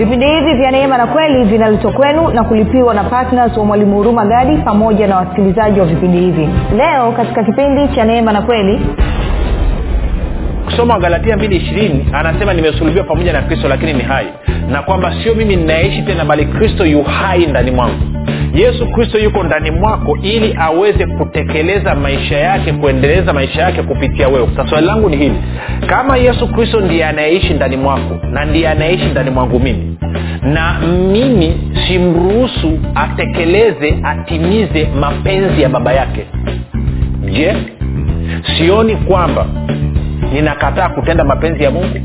vipindi hivi vya neema na kweli vinaletwa kwenu na kulipiwa na ptns wa mwalimu huruma gadi pamoja na wasikilizaji wa vipindi hivi. Leo katika kipindi cha neema na kweli kusoma galatia mbili ishirini anasema nimesulubiwa pamoja na kristo lakini ni hai. Na kwamba sio mimi ninayeishi tena bali kristo yu hai ndani mwangu yesu kristo yuko ndani mwako ili aweze kutekeleza maisha yake kuendeleza maisha yake kupitia wewe. Sasa swali langu ni hili. Kama yesu kristo ndiye anayeishi ndani mwako na ndiye anayeishi ndani mwangu mimi na mimi simruhusu atekeleze atimize mapenzi ya baba yake je sioni kwamba ninakataa kutenda mapenzi ya mungu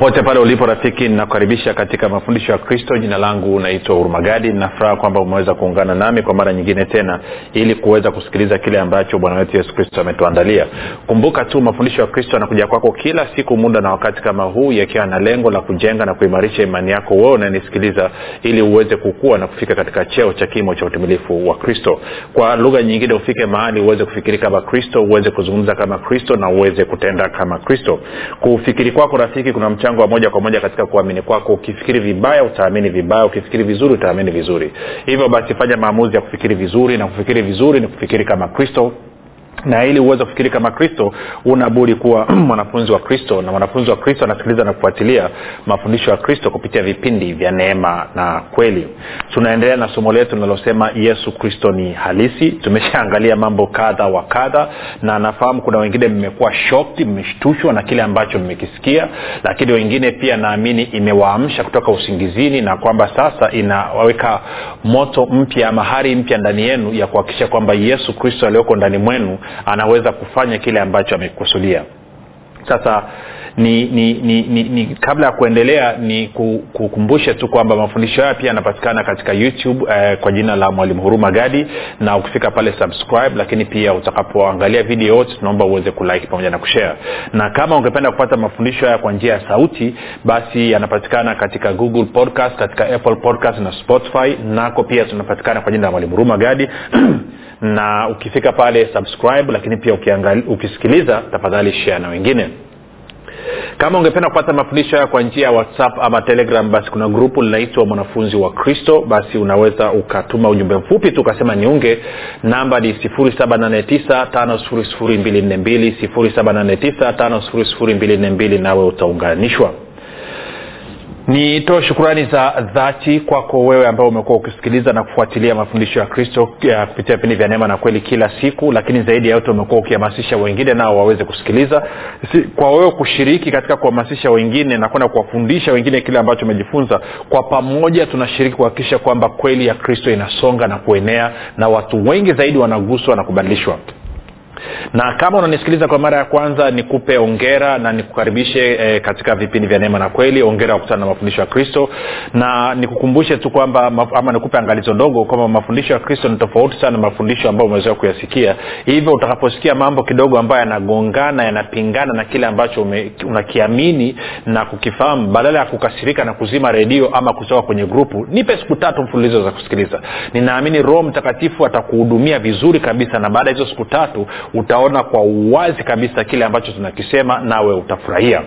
popote pale ulipo rafiki ninakukaribisha katika mafundisho ya kristo. Jina langu naitwa hurumagadi. Ninafuraha kwamba umeweza kuungana nami kwa mara nyingine tena ili kuweza kusikiliza kile ambacho bwana wetu yesu kristo ametuandalia. Kumbuka tu mafundisho ya kristo yanakuja kwako kila siku muda na wakati kama huu yakiwa na lengo la kujenga na kuimarisha imani yako wewe unanisikiliza ili uweze kukua na kufika katika cheo cha kimo cha utumilifu wa kristo. Kwa lugha nyingine ufike mahali uweze kufikiri kama kristo uweze kuzungumza kama kristo na uweze kutenda kama kristo. Kufikiri kwako rafiki kuna mchango wa moja kwa moja katika kuamini kwako. Ukifikiri vibaya utaamini vibaya. Ukifikiri vizuri utaamini vizuri. Hivyo basi fanya maamuzi ya kufikiri vizuri na kufikiri vizuri ni kufikiri kama kristo na ili uweze kufikiri kama kristo unabudi kuwa mwanafunzi wa kristo na mwanafunzi wa kristo anasikiliza na kufuatilia mafundisho ya kristo kupitia vipindi vya neema na kweli. Tunaendelea na somo letu linalosema yesu kristo ni halisi. Tumeshaangalia mambo kadha wa kadha na nafahamu kuna wengine mmekuwa shokti mmeshtushwa na kile ambacho mmekisikia lakini wengine pia naamini imewaamsha kutoka usingizini na kwamba sasa inaweka moto mpya ama hari mpya ndani yenu ya kuhakikisha kwamba yesu kristo aliyoko ndani mwenu anaweza kufanya kile ambacho amekusudia. Sasa ni, ni, ni, ni, ni kabla ya kuendelea ni kukumbushe tu kwamba mafundisho haya pia yanapatikana katika youtube eh, kwa jina la mwalimu huruma gadi na ukifika pale subscribe lakini pia utakapoangalia video yote tunaomba uweze kulike pamoja na kushare. Na kama ungependa kupata mafundisho haya kwa njia ya sauti basi yanapatikana katika google podcast katika apple podcast na spotify. Nako pia tunapatikana kwa jina la mwalimu huruma gadi na ukifika pale subscribe lakini pia ukisikiliza tafadhali share na wengine. Kama ungependa kupata mafundisho haya kwa njia ya whatsapp ama telegram basi kuna grupu linaitwa mwanafunzi wa kristo. Basi unaweza ukatuma ujumbe mfupi tu ukasema niunge. Namba ni 7895242 nawe utaunganishwa nitoe shukurani za dhati kwako wewe ambao umekuwa ukisikiliza na kufuatilia mafundisho ya kristo kupitia vipindi vya neema na kweli kila siku lakini zaidi ya yote umekuwa ukihamasisha wengine nao waweze kusikiliza. Si, kwa wewe kushiriki katika kuhamasisha wengine na kwenda kuwafundisha wengine kile ambacho umejifunza kwa pamoja tunashiriki kuhakikisha kwamba kweli ya kristo inasonga na kuenea na watu wengi zaidi wanaguswa na kubadilishwa na kama unanisikiliza kwa mara ya kwanza nikupe ongera na nikukaribishe e, katika vipindi vya neema na kweli. Ongera kukutana na mafundisho ya kristo. Na nikukumbushe tu kwamba ama nikupe angalizo ndogo kwamba mafundisho ya kristo ni tofauti sana na mafundisho ambayo umezoea kuyasikia. Hivyo utakaposikia mambo kidogo ambayo yanagongana yanapingana na kile ambacho unakiamini na kukifahamu badala ya kukasirika na kuzima redio ama kutoka kwenye grupu nipe siku tatu mfululizo za kusikiliza. Ninaamini roho mtakatifu atakuhudumia vizuri kabisa na baada ya hizo siku tatu utaona kwa uwazi kabisa kile ambacho tunakisema nawe utafurahia.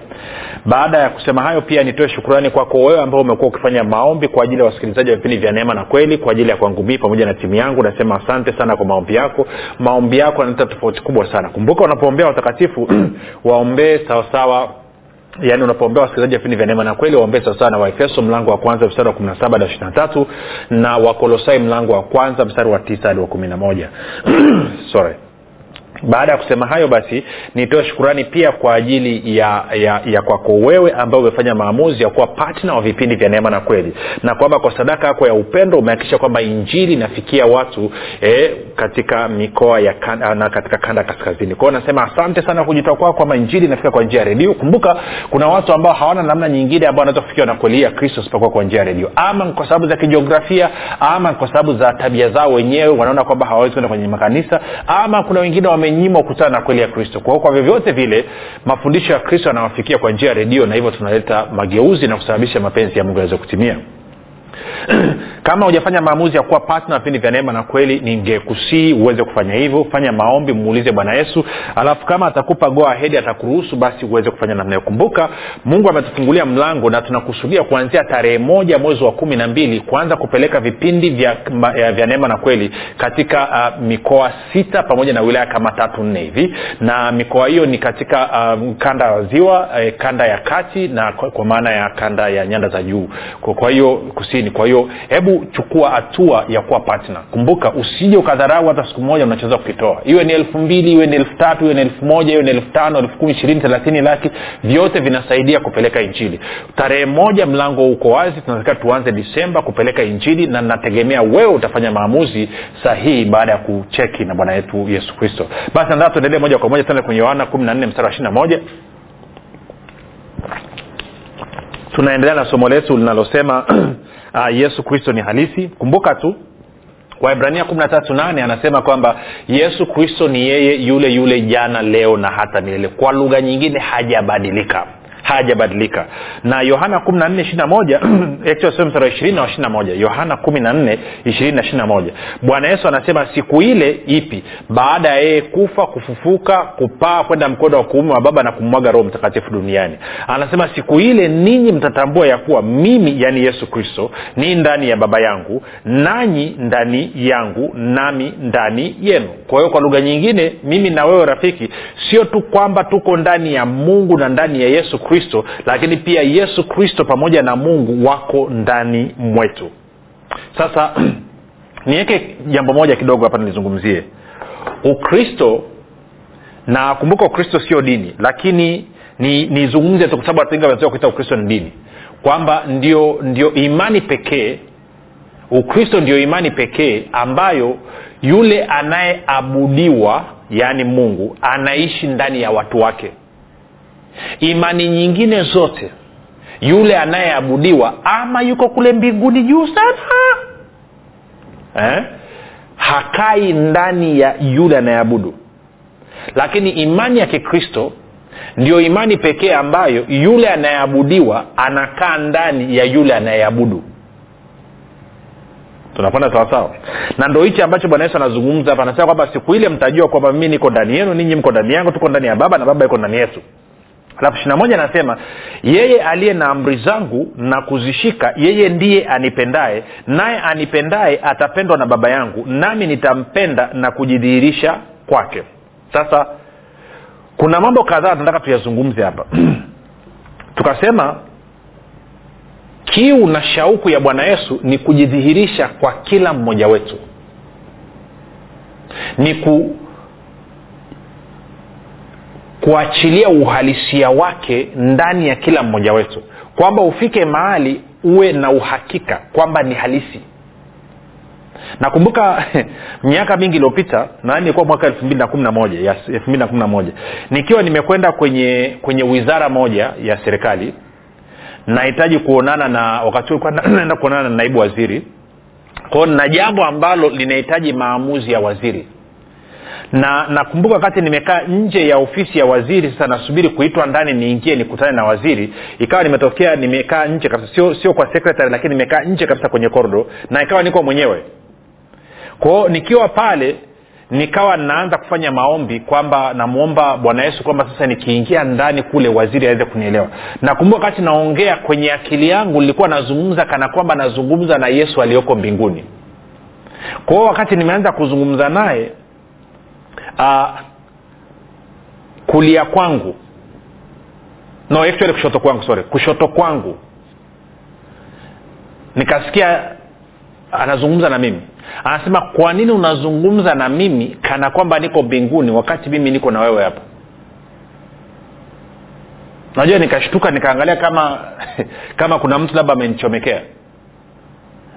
Baada ya kusema hayo pia nitoe shukurani kwako wewe ambao umekuwa ukifanya maombi kwa ajili ya wasikilizaji wa vipindi vya neema na kweli kwa ajili ya kwangu mii pamoja na timu yangu. Nasema asante sana kwa maombi yako. Maombi yako yanaleta tofauti kubwa sana. Kumbuka unapoombea watakatifu waombee sawasawa. Yaani unapoombea wasikilizaji vipindi vya neema na kweli waombee sawasawa na waefeso mlango wa kwanza mstari wa kumi na saba na tatu na wakolosai mlango wa kwanza mstari wa tisa hadi wa kumi na moja. Sorry baada ya kusema hayo basi nitoe shukurani pia kwa ajili ya ya, ya kwako wewe ambao umefanya maamuzi ya kuwa patna wa vipindi vya neema na kweli. Na kwamba kwa sadaka yako ya upendo umehakikisha kwamba injili inafikia watu eh, katika mikoa ya kanda, na katika kanda kaskazini. Kwao nasema asante sana kujitoa kwako kwamba injili inafika kwa njia ya redio. Kumbuka kuna watu ambao hawana namna nyingine ambao wanaweza kufikiwa na kweli ya kristo isipokuwa kwa njia ya redio. Ama kwa sababu za kijiografia ama kwa sababu za tabia zao wenyewe wanaona kwamba hawawezi kwenda kwenye makanisa ama kuna wengine wamenyimwa kukutana na kweli ya kristo. Kwa kwa vyovyote vile mafundisho ya kristo yanawafikia kwa njia ya redio na hivyo tunaleta mageuzi na kusababisha mapenzi ya mungu yaweze kutimia kama hujafanya maamuzi ya kuwa patna vipindi vya neema na kweli ningekusii uweze kufanya hivyo. Fanya maombi muulize bwana yesu. Alafu kama atakupa goa ahedi atakuruhusu basi uweze kufanya namna kumbuka mungu ametufungulia mlango na tunakusudia kuanzia tarehe moja mwezi wa kumi na mbili kuanza kupeleka vipindi vya, vya neema na kweli katika uh, mikoa sita pamoja na wilaya kama tatu nne hivi. Na mikoa hiyo ni katika uh, kanda ya ziwa eh, kanda ya kati na kwa, kwa maana ya kanda ya nyanda za juu. Kwa hiyo kusini kwa hiyo hebu chukua hatua ya kuwa patna kumbuka usije ukadharau hata siku moja unachoweza kukitoa. Iwe ni elfu mbili iwe ni elfu tatu iwe ni elfu moja iwe ni elfu tano elfu kumi ishirini thelathini laki vyote vinasaidia kupeleka injili. Tarehe moja mlango uko wazi tunatakiwa tuanze disemba kupeleka injili na nategemea wewe utafanya maamuzi sahihi baada ya kucheki na bwana wetu yesu kristo. Basi nataka tuendelee moja kwa moja tuende kwenye yohana kumi na nne mstari wa ishiri na moja. Tunaendelea na somo letu linalosema uh, yesu kristo ni halisi. Kumbuka tu waibrania kumi na tatu nane anasema kwamba yesu kristo ni yeye yule yule jana leo na hata milele. Kwa lugha nyingine hajabadilika hajabadilika. Na yohana kumi na nne ishiri moja mstari wa ishirini na wa ishiri moja. Yohana kumi bwana yesu anasema siku ile ipi? Baada ya yeye kufa kufufuka kupaa kwenda mkono wa kuume wa baba na kumwaga roho mtakatifu duniani. Anasema siku ile ninyi mtatambua ya kuwa mimi yani yesu kristo ni ndani ya baba yangu nanyi ndani yangu nami ndani yenu. Kwa hiyo kwa lugha nyingine mimi na wewe rafiki sio tu kwamba tuko ndani ya mungu na ndani ya yesu kristo lakini pia yesu kristo pamoja na mungu wako ndani mwetu. Sasa niweke jambo moja kidogo hapa nilizungumzie ukristo na kumbuka ukristo sio dini lakini nizungumze ni tu sababu watu wengi wamezoea kuita ukristo ni dini. Kwamba ndio ndio imani pekee ukristo ndio imani pekee ambayo yule anayeabudiwa yaani mungu anaishi ndani ya watu wake imani nyingine zote yule anayeabudiwa ama yuko kule mbinguni juu sana. Eh? hakai ndani ya yule anayeabudu. Lakini imani ya kikristo ndio imani pekee ambayo yule anayeabudiwa anakaa ndani ya yule anayeabudu. Tunapanda sawasawa na ndo hichi ambacho bwana yesu anazungumza hapa anasema kwamba siku ile mtajua kwamba mimi niko ndani yenu ninyi mko ndani yangu tuko ndani ya baba na baba iko ndani yetu alafu ishiri moja anasema yeye aliye na amri zangu na kuzishika yeye ndiye anipendaye naye anipendaye atapendwa na baba yangu nami nitampenda na kujidhihirisha kwake. Sasa kuna mambo kadhaa tunataka tuyazungumze hapa. Tukasema kiu na shauku ya bwana yesu ni kujidhihirisha kwa kila mmoja wetu. Ni ku kuachilia uhalisia wake ndani ya kila mmoja wetu. Kwamba ufike mahali uwe na uhakika kwamba ni halisi. Nakumbuka miaka mingi iliyopita nadhani ilikuwa mwaka elfu mbili na kumi na moja elfu mbili na kumi na moja nikiwa nimekwenda kwenye kwenye wizara moja ya serikali nahitaji kuonana na wakati naenda kuonana na naibu waziri. Kwao na jambo ambalo linahitaji maamuzi ya waziri na nakumbuka wakati nimekaa nje ya ofisi ya waziri sasa nasubiri kuitwa ndani niingie nikutane na waziri. Ikawa nimetokea nimekaa nje kabisa sio sio kwa secretary lakini nimekaa nje kabisa kwenye kordo na ikawa niko mwenyewe. Kwao nikiwa pale nikawa naanza kufanya maombi kwamba namwomba bwana yesu kwamba sasa nikiingia ndani kule waziri aweze kunielewa. Nakumbuka wakati naongea kwenye akili yangu nilikuwa nazungumza kana kwamba nazungumza na yesu aliyoko mbinguni. Kwao wakati nimeanza kuzungumza naye uh, kulia kwangu. No actually kushoto kwangu sorry. Kushoto kwangu. Nikasikia anazungumza na mimi. Anasema kwa nini unazungumza na mimi kana kwamba niko mbinguni wakati mimi niko na wewe hapa? Najua nikashtuka nikaangalia kama kama kuna mtu labda amenichomekea.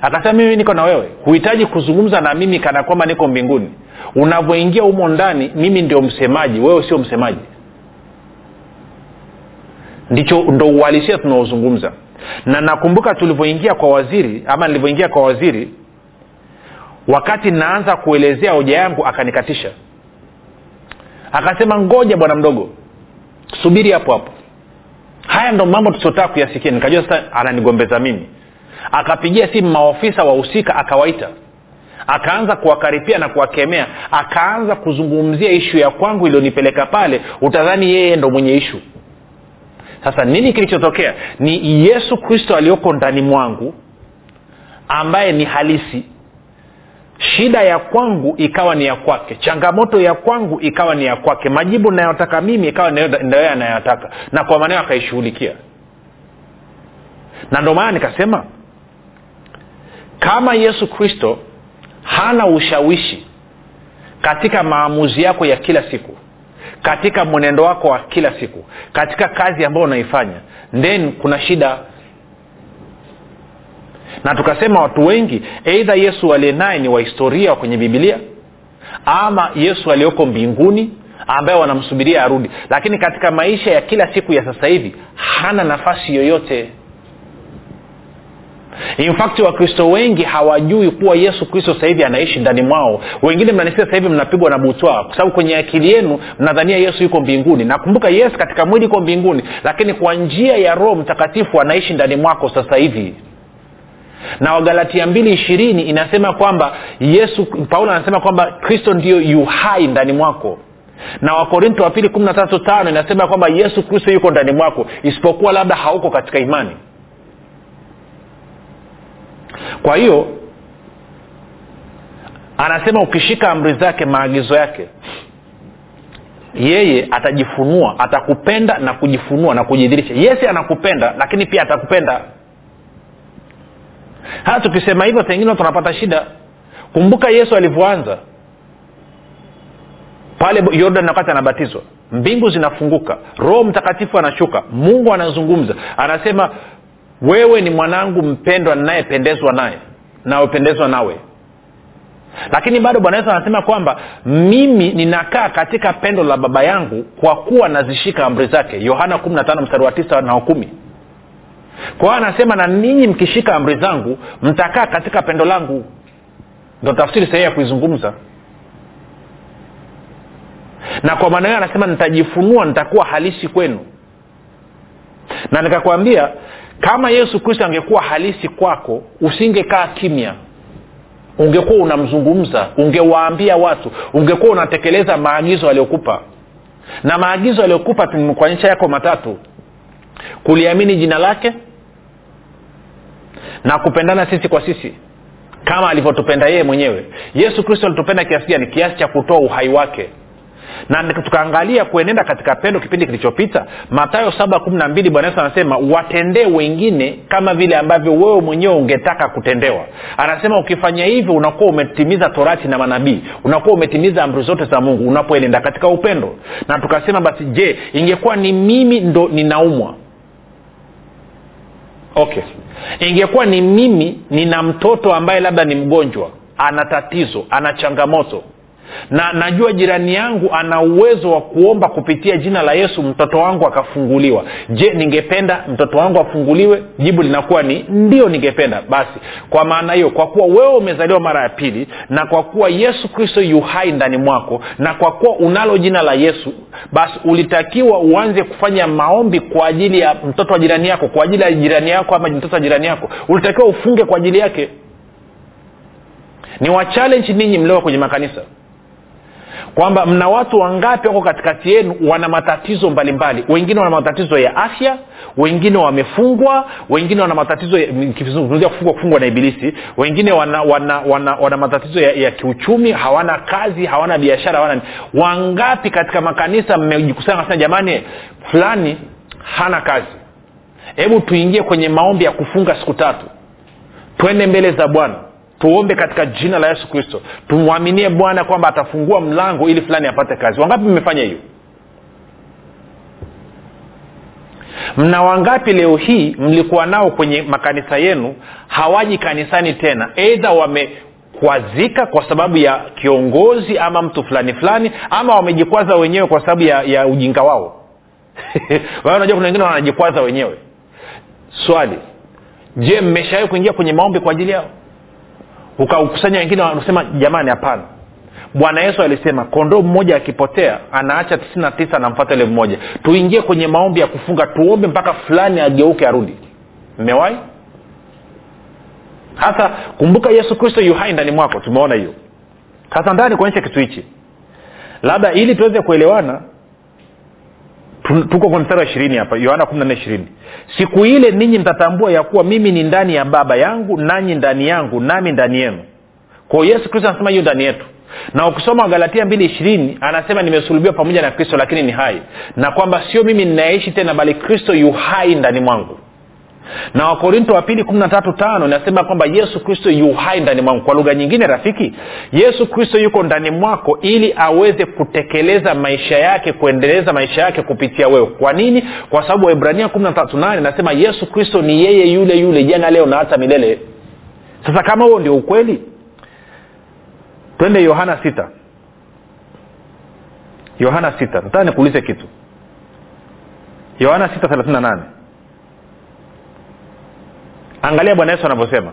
Akasema mimi niko na wewe. Huhitaji kuzungumza na mimi kana kwamba niko mbinguni unavyoingia humo ndani mimi ndio msemaji. Wewe sio msemaji. Ndicho ndo uhalisia tunaozungumza. Na nakumbuka tulivyoingia kwa waziri ama nilivyoingia kwa waziri wakati naanza kuelezea hoja yangu akanikatisha. Akasema ngoja bwana mdogo subiri hapo hapo. Haya ndo mambo tusiotaka kuyasikia. Nikajua sasa ananigombeza mimi. Akapigia simu maofisa wahusika akawaita akaanza kuwakaripia na kuwakemea. Akaanza kuzungumzia ishu ya kwangu iliyonipeleka pale. Utadhani yeye ndo mwenye ishu sasa nini kilichotokea? Ni yesu kristo aliyoko ndani mwangu ambaye ni halisi. Shida ya kwangu ikawa ni ya kwake. Changamoto ya kwangu ikawa ni ya kwake. Majibu nayotaka mimi ikawa ndio anayotaka. Na kwa maneo akaishughulikia. Na ndio maana nikasema kama yesu kristo hana ushawishi katika maamuzi yako ya kila siku katika mwenendo wako wa kila siku katika kazi ambayo unaifanya. Then kuna shida. Na tukasema watu wengi eidha yesu aliye naye ni wahistoria wa kwenye bibilia ama yesu aliyoko mbinguni ambaye wanamsubiria arudi. Lakini katika maisha ya kila siku ya sasa hivi hana nafasi yoyote in fact wakristo wengi hawajui kuwa yesu kristo sahivi hivi anaishi ndani mwao. Wengine mnanisia sahivi hivi mnapigwa na butwaa kwa sababu kwenye akili yenu mnadhania yesu yuko mbinguni. Nakumbuka yesu katika mwili iko mbinguni lakini kwa njia ya roho mtakatifu anaishi ndani mwako sasa hivi. Na wagalatia mbili ishirini inasema kwamba yesu paulo anasema kwamba kristo ndio yuhai ndani mwako. Na wakorinto wa pili kumi na tatu tano inasema kwamba yesu kristo yuko ndani mwako isipokuwa labda hauko katika imani kwa hiyo anasema ukishika amri zake maagizo yake yeye atajifunua atakupenda na kujifunua na kujidhirisha. Yesi anakupenda lakini pia atakupenda. Hata tukisema hivyo pengine tunapata shida. Kumbuka yesu alivyoanza. Pale yordan wakati anabatizwa mbingu zinafunguka roho mtakatifu anashuka mungu anazungumza. Anasema wewe ni mwanangu mpendwa ninayependezwa naye naopendezwa nawe. Lakini bado bwana yesu anasema kwamba mimi ninakaa katika pendo la baba yangu kwa kuwa nazishika amri zake. Yohana 15 mstari wa 9 na kumi. Kwa hiyo anasema na ninyi mkishika amri zangu mtakaa katika pendo langu. Ndo tafsiri sahihi ya kuizungumza. Na kwa maana hiyo anasema nitajifunua nitakuwa halisi kwenu. Na nikakwambia kama yesu kristo angekuwa halisi kwako usingekaa kimya. Ungekuwa unamzungumza ungewaambia watu ungekuwa unatekeleza maagizo aliyokupa. Na maagizo aliyokupa tumekuonyesha yako matatu. Kuliamini jina lake na kupendana sisi kwa sisi kama alivyotupenda yeye mwenyewe. Yesu kristo alitupenda kiasi gani? Kiasi cha kutoa uhai wake na tukaangalia kuenenda katika pendo kipindi kilichopita matayo saba kumi na mbili bwana yesu anasema watendee wengine kama vile ambavyo wewe mwenyewe ungetaka kutendewa. Anasema ukifanya hivyo unakuwa umetimiza torati na manabii unakuwa umetimiza amri zote za mungu unapoenenda katika upendo. Na tukasema basi je ingekuwa ni mimi ndo ninaumwa? Okay. Ingekuwa ni mimi nina mtoto ambaye labda ni mgonjwa ana tatizo ana changamoto na najua jirani yangu ana uwezo wa kuomba kupitia jina la yesu mtoto wangu akafunguliwa. Je ningependa mtoto wangu afunguliwe? Jibu linakuwa ni ndio ningependa. Basi kwa maana hiyo kwa kuwa wewe umezaliwa mara ya pili na kwa kuwa yesu kristo yu hai ndani mwako na kwa kuwa unalo jina la yesu basi ulitakiwa uanze kufanya maombi kwa ajili ya mtoto wa jirani yako kwa ajili ya jirani yako ama mtoto wa jirani yako. Ulitakiwa ufunge kwa ajili yake. Ni wachallenji ninyi mlioa kwenye makanisa kwamba mna watu wangapi wako katikati yenu wana matatizo mbalimbali? Mbali. wengine wana matatizo ya afya wengine wamefungwa wengine wana matatizo kuzungumzia kufungwa kufungwa na ibilisi. Wengine wana wana, wana, wana matatizo ya, ya kiuchumi hawana kazi hawana biashara hawana wangapi katika makanisa mmejikusanya nasema jamani fulani hana kazi. Hebu tuingie kwenye maombi ya kufunga siku tatu. Twende mbele za bwana tuombe katika jina la yesu kristo. Tumwaminie bwana kwamba atafungua mlango ili fulani apate kazi. Wangapi mmefanya hiyo? Mna wangapi leo hii mlikuwa nao kwenye makanisa yenu hawaji kanisani tena eidha wamekwazika kwa sababu ya kiongozi ama mtu fulani fulani ama wamejikwaza wenyewe kwa sababu ya, ya ujinga wao? Unajua kuna wengine wanajikwaza wenyewe. Swali je mmeshawai kuingia kwenye maombi kwa ajili yao ukakusanya wengine wanasema jamani hapana. Bwana yesu alisema kondoo mmoja akipotea anaacha tisini na tisa anamfata ile mmoja tuingie kwenye maombi ya kufunga tuombe mpaka fulani ageuke arudi. Mmewahi? Hasa kumbuka yesu kristo yuhai ndani mwako. Tumeona hiyo. Sasa ndani kuonyesha kitu hichi. Labda ili tuweze kuelewana tuko kwenye mstari wa ishirini hapa yohana kumi na ishirini. Siku ile ninyi mtatambua ya kuwa mimi ni ndani ya baba yangu nanyi ndani yangu nami ndani yenu. Kwao yesu kristo anasema hiyo ndani yetu. Na ukisoma wagalatia mbili ishirini anasema nimesulubiwa pamoja na kristo lakini ni hai. Na kwamba sio mimi ninayeishi tena bali kristo yu hai ndani mwangu na wakorinto wa pili kumi na tatu tano inasema kwamba yesu kristo yu hai ndani mwangu. Kwa lugha nyingine rafiki yesu kristo yuko ndani mwako ili aweze kutekeleza maisha yake kuendeleza maisha yake kupitia wewe. Kwa nini? Kwa sababu waibrania kumi na tatu nane inasema yesu kristo ni yeye yule yule jana leo na hata milele. Sasa kama huo ndio ukweli twende yohana sita. Yohana sita. Nataka nikuulize kitu. Yohana sita thelathini na nane angalia bwana yesu anavyosema.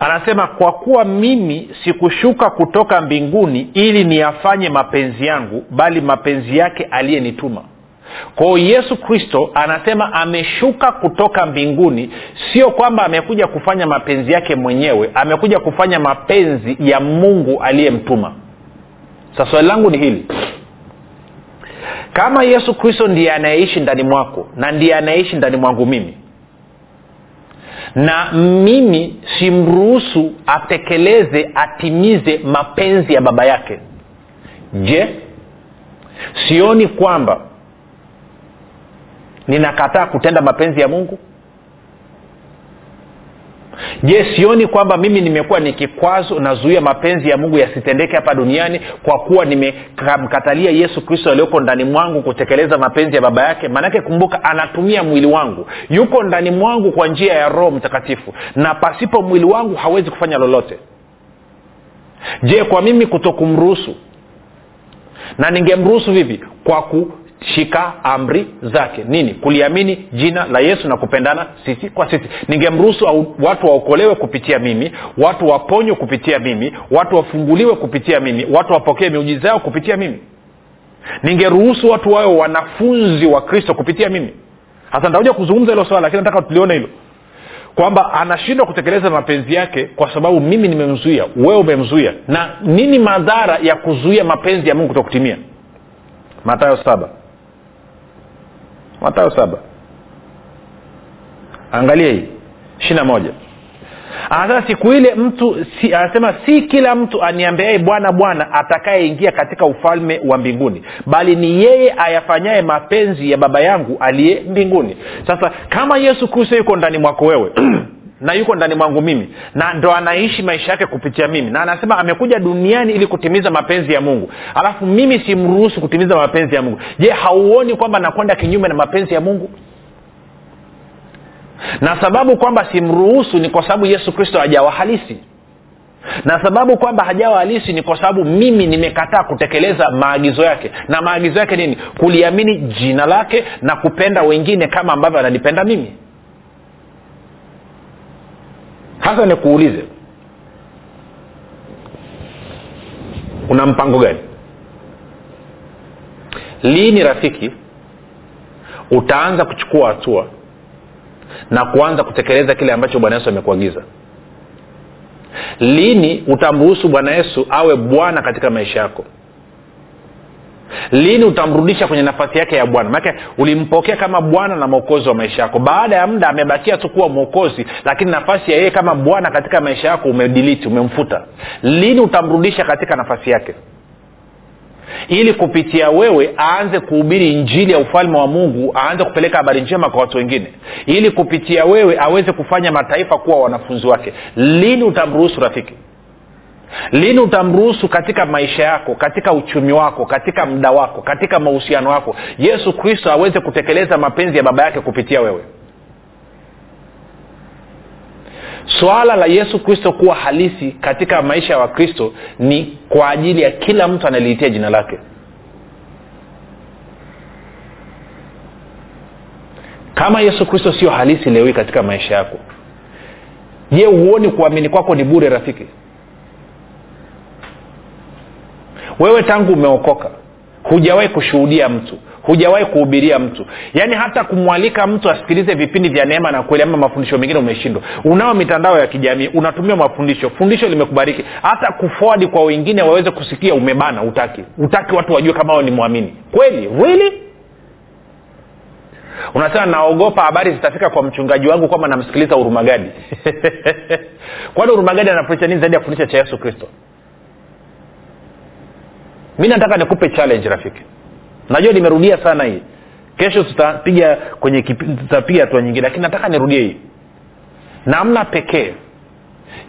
Anasema kwa kuwa mimi sikushuka kutoka mbinguni ili niyafanye mapenzi yangu bali mapenzi yake aliyenituma. Kwao yesu kristo anasema ameshuka kutoka mbinguni sio kwamba amekuja kufanya mapenzi yake mwenyewe amekuja kufanya mapenzi ya mungu aliyemtuma. Sasa swali langu ni hili. Kama yesu kristo ndiye anayeishi ndani mwako na ndiye anayeishi ndani mwangu mimi na mimi simruhusu atekeleze atimize mapenzi ya baba yake. Je sioni kwamba ninakataa kutenda mapenzi ya mungu je sioni kwamba mimi nimekuwa ni kikwazo nazuia mapenzi ya mungu yasitendeke hapa duniani kwa kuwa nimemkatalia yesu kristo aliyoko ndani mwangu kutekeleza mapenzi ya baba yake? Maanake kumbuka anatumia mwili wangu. Yuko ndani mwangu kwa njia ya roho mtakatifu. Na pasipo mwili wangu hawezi kufanya lolote. Je kwa mimi kutokumruhusu? Na ningemruhusu vipi kwa ku shika amri zake. Nini? Kuliamini jina la yesu na kupendana sisi kwa sisi. Ningemruhusu watu waokolewe kupitia mimi watu waponywe kupitia mimi watu wafunguliwe kupitia mimi watu wapokee miujiza yao kupitia mimi. Ningeruhusu watu wawe wanafunzi wa kristo kupitia mimi. Hasa nitakuja kuzungumza hilo swala lakini nataka tulione hilo. Kwamba anashindwa kutekeleza mapenzi yake kwa sababu mimi nimemzuia wewe umemzuia. Na nini madhara ya kuzuia mapenzi ya mungu kutokutimia? Matayo saba matayo saba. Angalia hii. Ishiri na moja. Anasema siku ile mtu si, anasema si kila mtu aniambiaye bwana bwana atakayeingia katika ufalme wa mbinguni bali ni yeye ayafanyaye mapenzi ya baba yangu aliye mbinguni. Sasa kama yesu kristo yuko ndani mwako wewe na yuko ndani mwangu mimi na ndo anaishi maisha yake kupitia mimi. Na anasema amekuja duniani ili kutimiza mapenzi ya mungu. Alafu mimi simruhusu kutimiza mapenzi ya mungu. Je hauoni kwamba nakwenda kinyume na mapenzi ya mungu? Na sababu kwamba simruhusu ni kwa sababu yesu kristo hajawa halisi. Na sababu kwamba hajawa halisi ni kwa sababu mimi nimekataa kutekeleza maagizo yake. Na maagizo yake nini? Kuliamini jina lake na kupenda wengine kama ambavyo ananipenda mimi hasa nikuulize. Una mpango gani? Lini rafiki utaanza kuchukua hatua na kuanza kutekeleza kile ambacho bwana yesu amekuagiza? Lini utamruhusu bwana yesu awe bwana katika maisha yako lini utamrudisha kwenye nafasi yake ya bwana? Maanake ulimpokea kama bwana na mwokozi wa maisha yako. Baada ya muda amebakia tu kuwa mwokozi lakini nafasi ya yeye kama bwana katika maisha yako umediliti umemfuta. Lini utamrudisha katika nafasi yake? Ili kupitia wewe aanze kuhubiri injili ya ufalme wa mungu aanze kupeleka habari njema kwa watu wengine. Ili kupitia wewe aweze kufanya mataifa kuwa wanafunzi wake. Lini utamruhusu rafiki lini utamruhusu katika maisha yako katika uchumi wako katika muda wako katika mahusiano wako yesu kristo aweze kutekeleza mapenzi ya baba yake kupitia wewe? Swala la yesu kristo kuwa halisi katika maisha ya wakristo ni kwa ajili ya kila mtu analiitia jina lake. Kama yesu kristo sio halisi leo hii katika maisha yako je huoni kuamini kwako ni bure rafiki wewe tangu umeokoka hujawahi kushuhudia mtu hujawahi kuhubiria mtu. Yaani hata kumwalika mtu asikilize vipindi vya neema na kweli ama mafundisho mengine umeshindwa. Unao mitandao ya kijamii unatumia mafundisho. Fundisho limekubariki. Hata kufodi kwa wengine waweze kusikia umebana utaki utaki watu wajue kama wao ni mwamini. Kweli? Really? Unasema naogopa habari zitafika kwa mchungaji wangu kwamba namsikiliza hurumagadi kwani hurumagadi anafundisha nini zaidi ya kufundisha cha yesu kristo mi nataka nikupe challenge rafiki. Najua nimerudia sana hii. Kesho tutapiga kwenye tutapiga hatua nyingine lakini nataka nirudie hii. Namna pekee.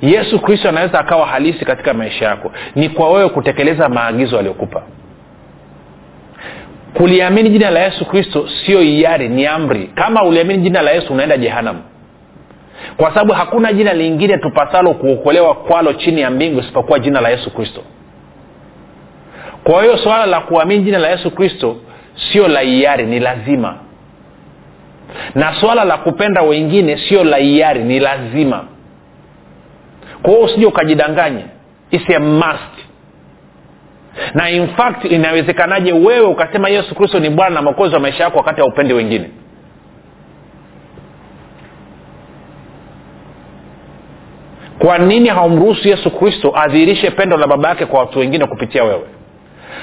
Yesu kristo anaweza akawa halisi katika maisha yako. Ni kwa wewe kutekeleza maagizo aliyokupa. Kuliamini jina la yesu kristo sio iari ni amri. Kama uliamini jina la yesu unaenda jehanamu. Kwa sababu hakuna jina lingine tupasalo kuokolewa kwalo chini ya mbingu isipokuwa jina la yesu kristo kwa hiyo swala la kuamini jina la yesu kristo sio la iari ni lazima. Na swala la kupenda wengine sio la iari ni lazima. Kwa hiyo usije ukajidanganye. It's must. Na in fact inawezekanaje wewe ukasema yesu kristo ni bwana na mwokozi wa maisha yako wakati haupendi wengine? Kwa nini haumruhusu yesu kristo adhihirishe pendo la baba yake kwa watu wengine kupitia wewe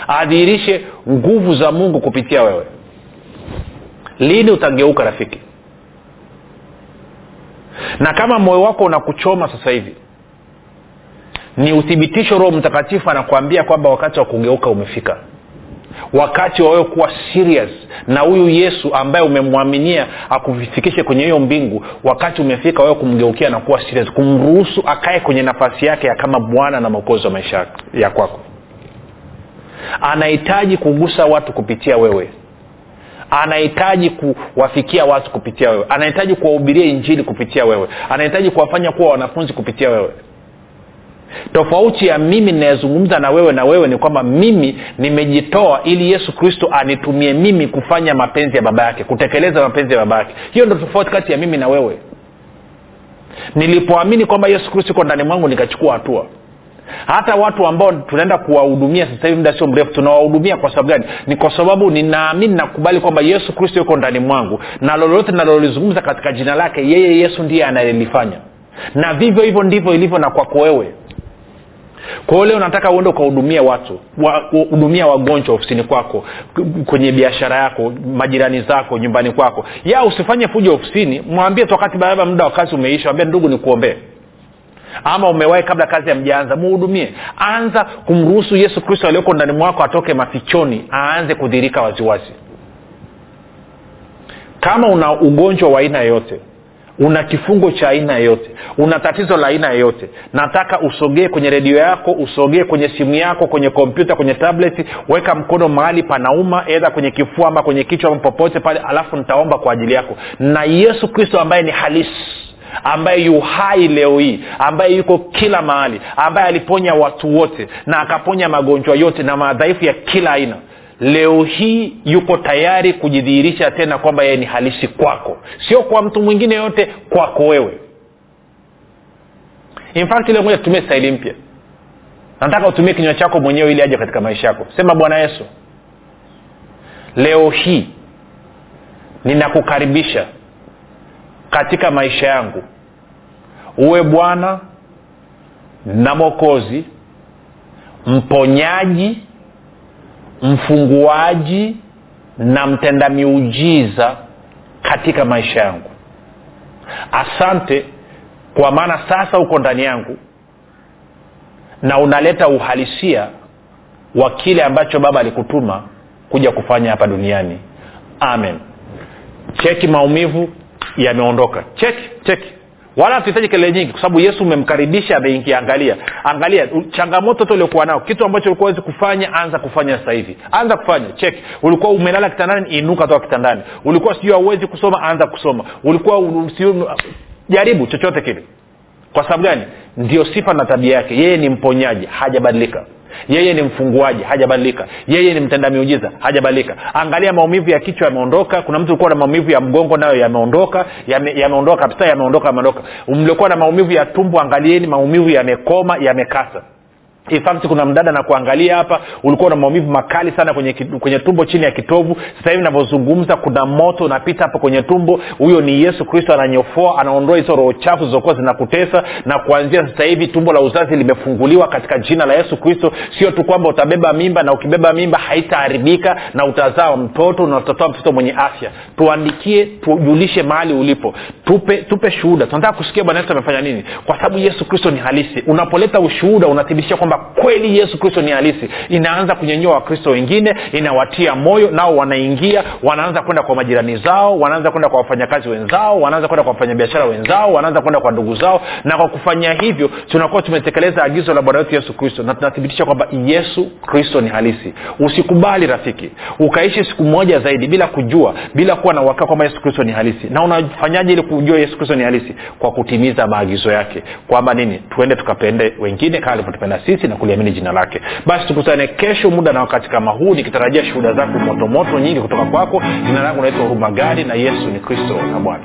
adhihirishe nguvu za mungu kupitia wewe. Lini utageuka rafiki? Na kama moyo wako unakuchoma sasa hivi ni uthibitisho roho mtakatifu anakuambia kwamba wakati wa kugeuka umefika. Wakati wa wewe kuwa serious na huyu yesu ambaye umemwaminia akufikishe kwenye hiyo mbingu wakati umefika wewe kumgeukia na kuwa serious kumruhusu akae kwenye nafasi yake ya kama bwana na mwokozi wa maisha ya kwako anahitaji kugusa watu kupitia wewe. Anahitaji kuwafikia watu kupitia wewe. Anahitaji kuwahubiria injili kupitia wewe. Anahitaji kuwafanya kuwa wanafunzi kupitia wewe. Tofauti ya mimi ninayezungumza na wewe na wewe ni kwamba mimi nimejitoa ili yesu kristo anitumie mimi kufanya mapenzi ya baba yake kutekeleza mapenzi ya baba yake. Hiyo ndo tofauti kati ya mimi na wewe. Nilipoamini kwamba yesu kristo iko ndani mwangu nikachukua hatua hata watu ambao tunaenda kuwahudumia sasa hivi muda sio mrefu tunawahudumia kwa sababu gani? Ni kwa sababu ninaamini nakubali kwamba yesu kristo yuko ndani mwangu. Na lolote nalolizungumza katika jina lake yeye yesu ndiye anayelifanya. Na vivyo hivyo ndivyo ilivyo na kwako wewe. Kwao leo nataka uende ukahudumia watu hudumia wa, wagonjwa ofisini kwako kwenye biashara yako majirani zako nyumbani kwako. Ya usifanye fuja ofisini mwambie tu wakati baada muda wa kazi umeisha ambia ndugu nikuombee ama umewahi kabla kazi amjaanza muhudumie. Anza kumruhusu yesu kristo aliyoko ndani mwako atoke mafichoni aanze kudhirika waziwazi. Kama una ugonjwa wa aina yoyote una kifungo cha aina yoyote una tatizo la aina yoyote nataka usogee kwenye redio yako usogee kwenye simu yako kwenye kompyuta kwenye tableti weka mkono mahali panauma edha kwenye kifua ama kwenye kichwa popote pale alafu nitaomba kwa ajili yako. Na yesu kristo ambaye ni halisi ambaye yu hai leo hii ambaye yuko kila mahali ambaye aliponya watu wote na akaponya magonjwa yote na madhaifu ya kila aina. Leo hii yuko tayari kujidhihirisha tena kwamba yeye ni halisi kwako. Sio kwa mtu mwingine yote kwako wewe. In fact moja tutumie staili mpya. Nataka utumie kinywa chako mwenyewe ili aje katika maisha yako. Sema bwana yesu leo hii ninakukaribisha katika maisha yangu. Uwe bwana na mwokozi mponyaji mfunguaji na mtenda miujiza katika maisha yangu. Asante kwa maana sasa uko ndani yangu na unaleta uhalisia wa kile ambacho baba alikutuma kuja kufanya hapa duniani. Amen. Cheki maumivu yameondoka. Cheki cheki. Wala hatuhitaji kelele nyingi kwa sababu yesu umemkaribisha ameingia angalia angalia changamoto tu uliokuwa nao kitu ambacho ulikuwa wezi kufanya anza kufanya sasa hivi. Anza kufanya cheki. Ulikuwa umelala kitandani inuka toka kitandani. Ulikuwa sijui hauwezi kusoma anza kusoma. Ulikuwa sijui jaribu chochote kile. Kwa sababu gani? Ndio sifa na tabia yake. Yeye ni mponyaji hajabadilika yeye ni mfunguaji hajabadilika. Yeye ni mtenda miujiza hajabadilika. Angalia maumivu ya kichwa yameondoka. Kuna mtu ulikuwa na maumivu ya mgongo nayo yameondoka. Yameondoka yame kabisa yameondoka yameondoka. Mliokuwa na maumivu ya tumbo angalieni maumivu yamekoma yamekasa in fact kuna mdada na kuangalia hapa ulikuwa na maumivu makali sana kwenye, kwenye tumbo chini ya kitovu. Sasa hivi navyozungumza kuna moto unapita hapo kwenye tumbo. Huyo ni yesu kristo ananyofoa anaondoa hizo roho chafu zilizokuwa zinakutesa na kuanzia sasa hivi tumbo la uzazi limefunguliwa katika jina la yesu kristo. Sio tu kwamba utabeba mimba na ukibeba mimba haitaharibika na utazaa mtoto na utatoa mtoto mwenye afya. Tuandikie tujulishe mahali ulipo. Tupe tupe shuhuda. Tunataka kusikia bwana yesu amefanya nini. Kwa sababu yesu kristo ni halisi. Unapoleta ushuhuda unathibitisha kwamba kweli yesu kristo ni halisi. Inaanza kunyenyua wakristo wengine inawatia moyo nao wanaingia wanaanza kwenda kwa majirani zao wanaanza kwenda kwa wafanyakazi wenzao wanaanza kwenda kwa wafanyabiashara wenzao wanaanza kwenda kwa ndugu zao. Na kwa kufanya hivyo tunakuwa tumetekeleza agizo la bwana wetu yesu kristo na tunathibitisha kwamba yesu kristo ni halisi. Usikubali rafiki. Ukaishi siku moja zaidi bila kujua bila kuwa na uhakika kwamba yesu kristo ni halisi. Na unafanyaje ili kujua yesu kristo ni halisi? Kwa kutimiza maagizo yake. Kwamba nini? Tuende tukapende wengine kama alivyotupenda sisi na kuliamini jina lake. Basi tukutane kesho muda na wakati kama huu nikitarajia shuhuda zako motomoto nyingi kutoka kwako. Jina langu naitwa huruma gadi na yesu ni kristo na bwana